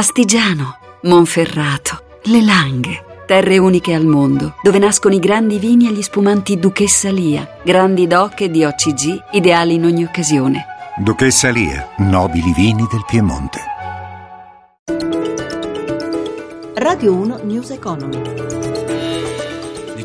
Astigiano, Monferrato, Le Langhe. Terre uniche al mondo, dove nascono i grandi vini e gli spumanti Duchessa Lia, grandi doc e di OCG, ideali in ogni occasione. Duchessa Lia, nobili vini del Piemonte. Radio 1 News Economy.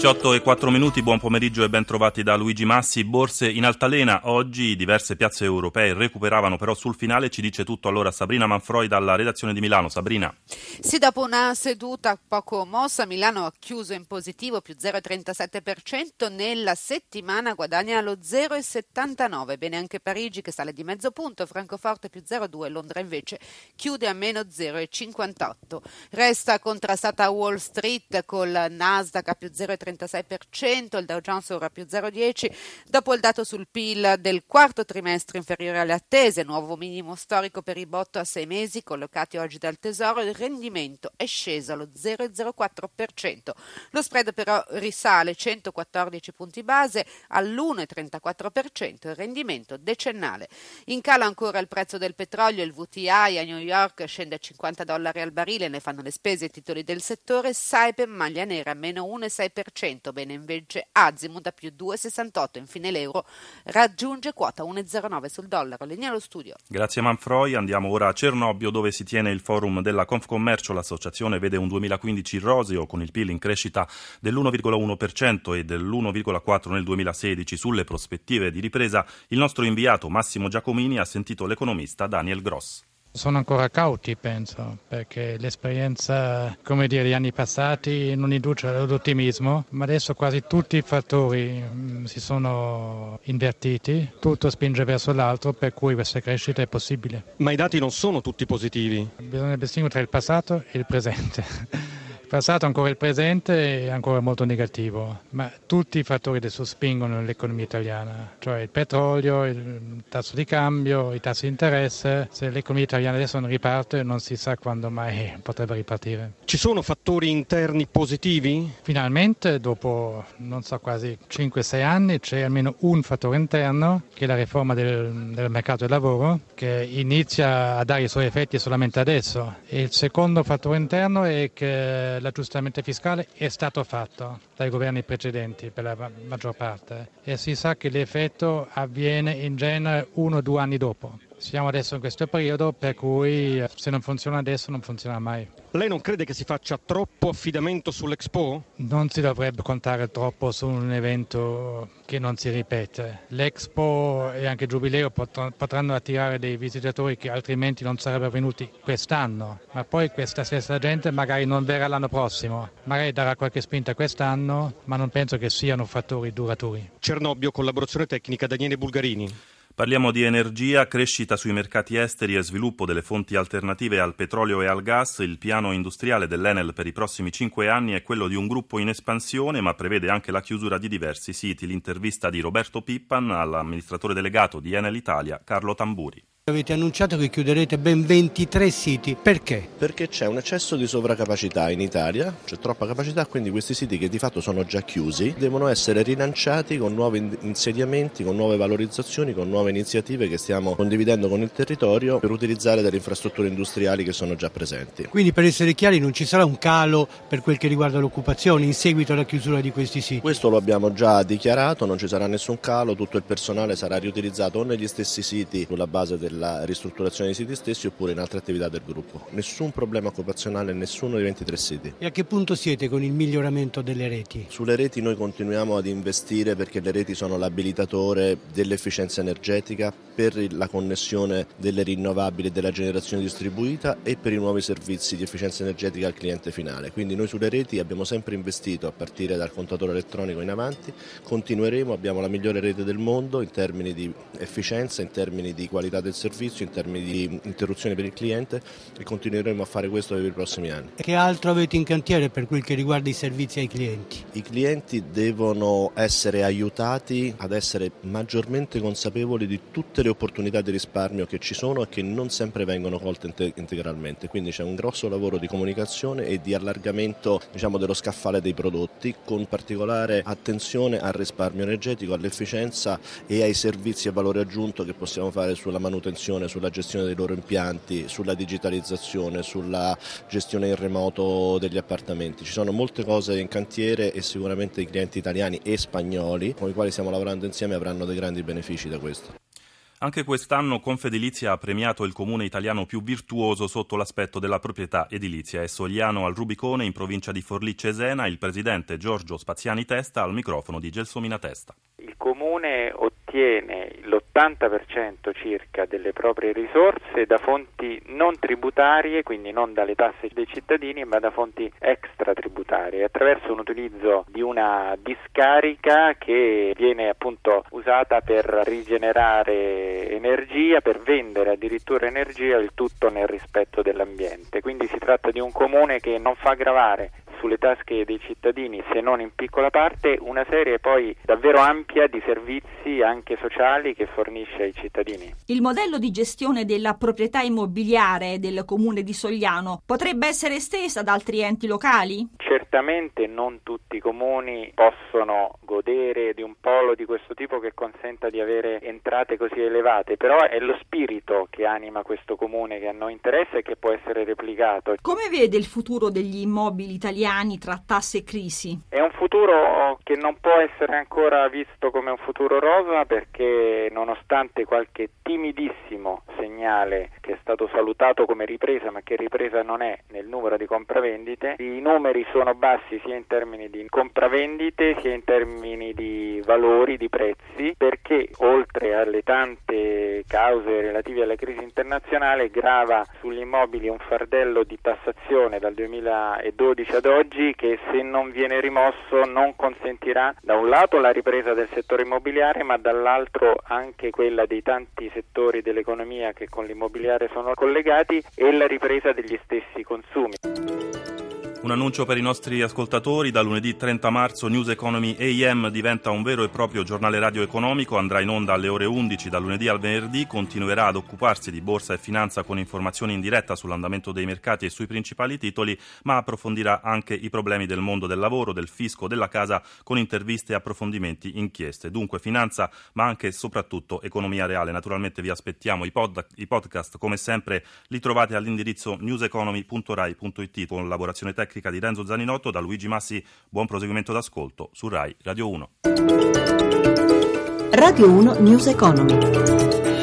18 e 4 minuti, buon pomeriggio e ben trovati da Luigi Massi. Borse in altalena, oggi diverse piazze europee recuperavano però sul finale, ci dice tutto allora Sabrina Manfroi dalla redazione di Milano. Sabrina. Sì, dopo una seduta poco mossa, Milano ha chiuso in positivo più 0,37%, nella settimana guadagna lo 0,79%, bene anche Parigi che sale di mezzo punto, Francoforte più 0,2%, Londra invece chiude a meno 0,58%. Resta contrastata Wall Street col Nasdaq a più 0,37%, 0,36%, il Dow Jones ora più 0,10%, dopo il dato sul PIL del quarto trimestre inferiore alle attese, nuovo minimo storico per i botto a sei mesi collocati oggi dal Tesoro, il rendimento è sceso allo 0,04%. Lo spread però risale 114 punti base all'1,34%, il rendimento decennale. In calo ancora il prezzo del petrolio, il VTI a New York scende a 50 dollari al barile, ne fanno le spese i titoli del settore, Saipem maglia nera meno 1,6%, 2%, bene invece Azimut a più 2,68, infine l'euro raggiunge quota 1,09 sul dollaro. Linea allo studio. Grazie Manfroi, andiamo ora a Cernobbio dove si tiene il forum della Confcommercio, l'associazione vede un 2015 roseo con il PIL in crescita dell'1,1% e dell'1,4% nel 2016 sulle prospettive di ripresa. Il nostro inviato Massimo Giacomini ha sentito l'economista Daniel Gross. Sono ancora cauti, penso, perché l'esperienza, come dire, degli anni passati non induce all'ottimismo, ma adesso quasi tutti i fattori mh, mm, si sono invertiti, tutto spinge verso l'altro, per cui questa crescita è possibile. Ma i dati non sono tutti positivi. Bisogna distinguere tra il passato e il presente. Il passato ancora il presente è ancora molto negativo, ma tutti i fattori adesso spingono l'economia italiana, cioè il petrolio, il tasso di cambio, i tassi di interesse. Se l'economia italiana adesso non riparte non si sa quando mai potrebbe ripartire. Ci sono fattori interni positivi? Finalmente, dopo non so quasi 5-6 anni, c'è almeno un fattore interno che è la riforma del, del mercato del lavoro che inizia a dare i suoi effetti solamente adesso. E il secondo fattore interno è che l'aggiustamento fiscale è stato fatto dai governi precedenti per la maggior parte e si sa che l'effetto avviene in genere uno o due anni dopo. Siamo adesso in questo periodo per cui eh, se non funziona adesso non funziona mai. Lei non crede che si faccia troppo affidamento sull'Expo? Non si dovrebbe contare troppo su un evento che non si ripete. L'Expo e anche il Giubileo potranno attirare dei visitatori che altrimenti non sarebbero venuti quest'anno, ma poi questa stessa gente magari non verrà l'anno prossimo, magari darà qualche spinta quest'anno, ma non penso che siano fattori duraturi. Cernobbio, collaborazione tecnica Daniele Bulgarini. Parliamo di energia, crescita sui mercati esteri e sviluppo delle fonti alternative al petrolio e al gas. Il piano industriale dell'Enel per i prossimi cinque anni è quello di un gruppo in espansione, ma prevede anche la chiusura di diversi siti. L'intervista di Roberto Pippan all'amministratore delegato di Enel Italia, Carlo Tamburi. Avete annunciato che chiuderete ben 23 siti, perché? Perché c'è un eccesso di sovracapacità in Italia, c'è troppa capacità, quindi questi siti che di fatto sono già chiusi devono essere rilanciati con nuovi insediamenti, con nuove valorizzazioni, con nuove iniziative che stiamo condividendo con il territorio per utilizzare delle infrastrutture industriali che sono già presenti. Quindi per essere chiari non ci sarà un calo per quel che riguarda l'occupazione in seguito alla chiusura di questi siti? Questo lo abbiamo già dichiarato, non ci sarà nessun calo, tutto il personale sarà riutilizzato o negli stessi siti sulla base del la ristrutturazione dei siti stessi oppure in altre attività del gruppo. Nessun problema occupazionale, nessuno dei 23 siti. E a che punto siete con il miglioramento delle reti? Sulle reti noi continuiamo ad investire perché le reti sono l'abilitatore dell'efficienza energetica per la connessione delle rinnovabili e della generazione distribuita e per i nuovi servizi di efficienza energetica al cliente finale. Quindi noi sulle reti abbiamo sempre investito a partire dal contatore elettronico in avanti, continueremo, abbiamo la migliore rete del mondo in termini di efficienza, in termini di qualità del servizio servizio in termini di interruzione per il cliente e continueremo a fare questo per i prossimi anni. Che altro avete in cantiere per quel che riguarda i servizi ai clienti? I clienti devono essere aiutati ad essere maggiormente consapevoli di tutte le opportunità di risparmio che ci sono e che non sempre vengono colte integralmente, quindi c'è un grosso lavoro di comunicazione e di allargamento diciamo, dello scaffale dei prodotti con particolare attenzione al risparmio energetico, all'efficienza e ai servizi a valore aggiunto che possiamo fare sulla manutenzione attenzione sulla gestione dei loro impianti, sulla digitalizzazione, sulla gestione in remoto degli appartamenti. Ci sono molte cose in cantiere e sicuramente i clienti italiani e spagnoli con i quali stiamo lavorando insieme avranno dei grandi benefici da questo. Anche quest'anno Confedilizia ha premiato il comune italiano più virtuoso sotto l'aspetto della proprietà edilizia. È Sogliano al Rubicone, in provincia di Forlì Cesena, il presidente Giorgio Spaziani Testa al microfono di Gelsomina Testa. Il comune ottiene l'80% circa delle proprie risorse da fonti non tributarie, quindi non dalle tasse dei cittadini, ma da fonti extratributarie, attraverso un utilizzo di una discarica che viene appunto usata per rigenerare energia, per vendere addirittura energia, il tutto nel rispetto dell'ambiente. Quindi si tratta di un comune che non fa gravare sulle tasche dei cittadini, se non in piccola parte, una serie poi davvero ampia di servizi anche sociali che fornisce ai cittadini. Il modello di gestione della proprietà immobiliare del comune di Sogliano potrebbe essere estesa ad altri enti locali? Certamente non tutti i comuni possono godere di un polo di questo tipo che consenta di avere entrate così elevate, però è lo spirito che anima questo comune che a noi interessa e che può essere replicato. Come vede il futuro degli immobili italiani tra tasse e crisi? È un futuro che non può essere ancora visto come un futuro rosa perché nonostante qualche timidissimo segnale che è stato salutato come ripresa ma che ripresa non è nel numero di compravendite, i numeri sono bassi sia in termini di compravendite sia in termini di valori, di prezzi, perché oltre alle tante cause relative alla crisi internazionale grava sugli immobili un fardello di tassazione dal 2012 ad oggi che se non viene rimosso non consentirà da un lato la ripresa del settore immobiliare ma dall'altro anche quella dei tanti settori dell'economia che con l'immobiliare sono collegati e la ripresa degli stessi consumi. Un annuncio per i nostri ascoltatori, da lunedì 30 marzo News Economy AM diventa un vero e proprio giornale radio economico, andrà in onda alle ore 11 da lunedì al venerdì, continuerà ad occuparsi di borsa e finanza con informazioni in diretta sull'andamento dei mercati e sui principali titoli, ma approfondirà anche i problemi del mondo del lavoro, del fisco, della casa con interviste, approfondimenti, inchieste. Dunque finanza, ma anche e soprattutto economia reale. Naturalmente vi aspettiamo, i, pod- i podcast come sempre li trovate all'indirizzo newseconomy.rai.it con lavorazione tecnica tecnica di Renzo Zaninotto, da Luigi Massi buon proseguimento d'ascolto su RAI Radio 1. Radio 1 News Economy.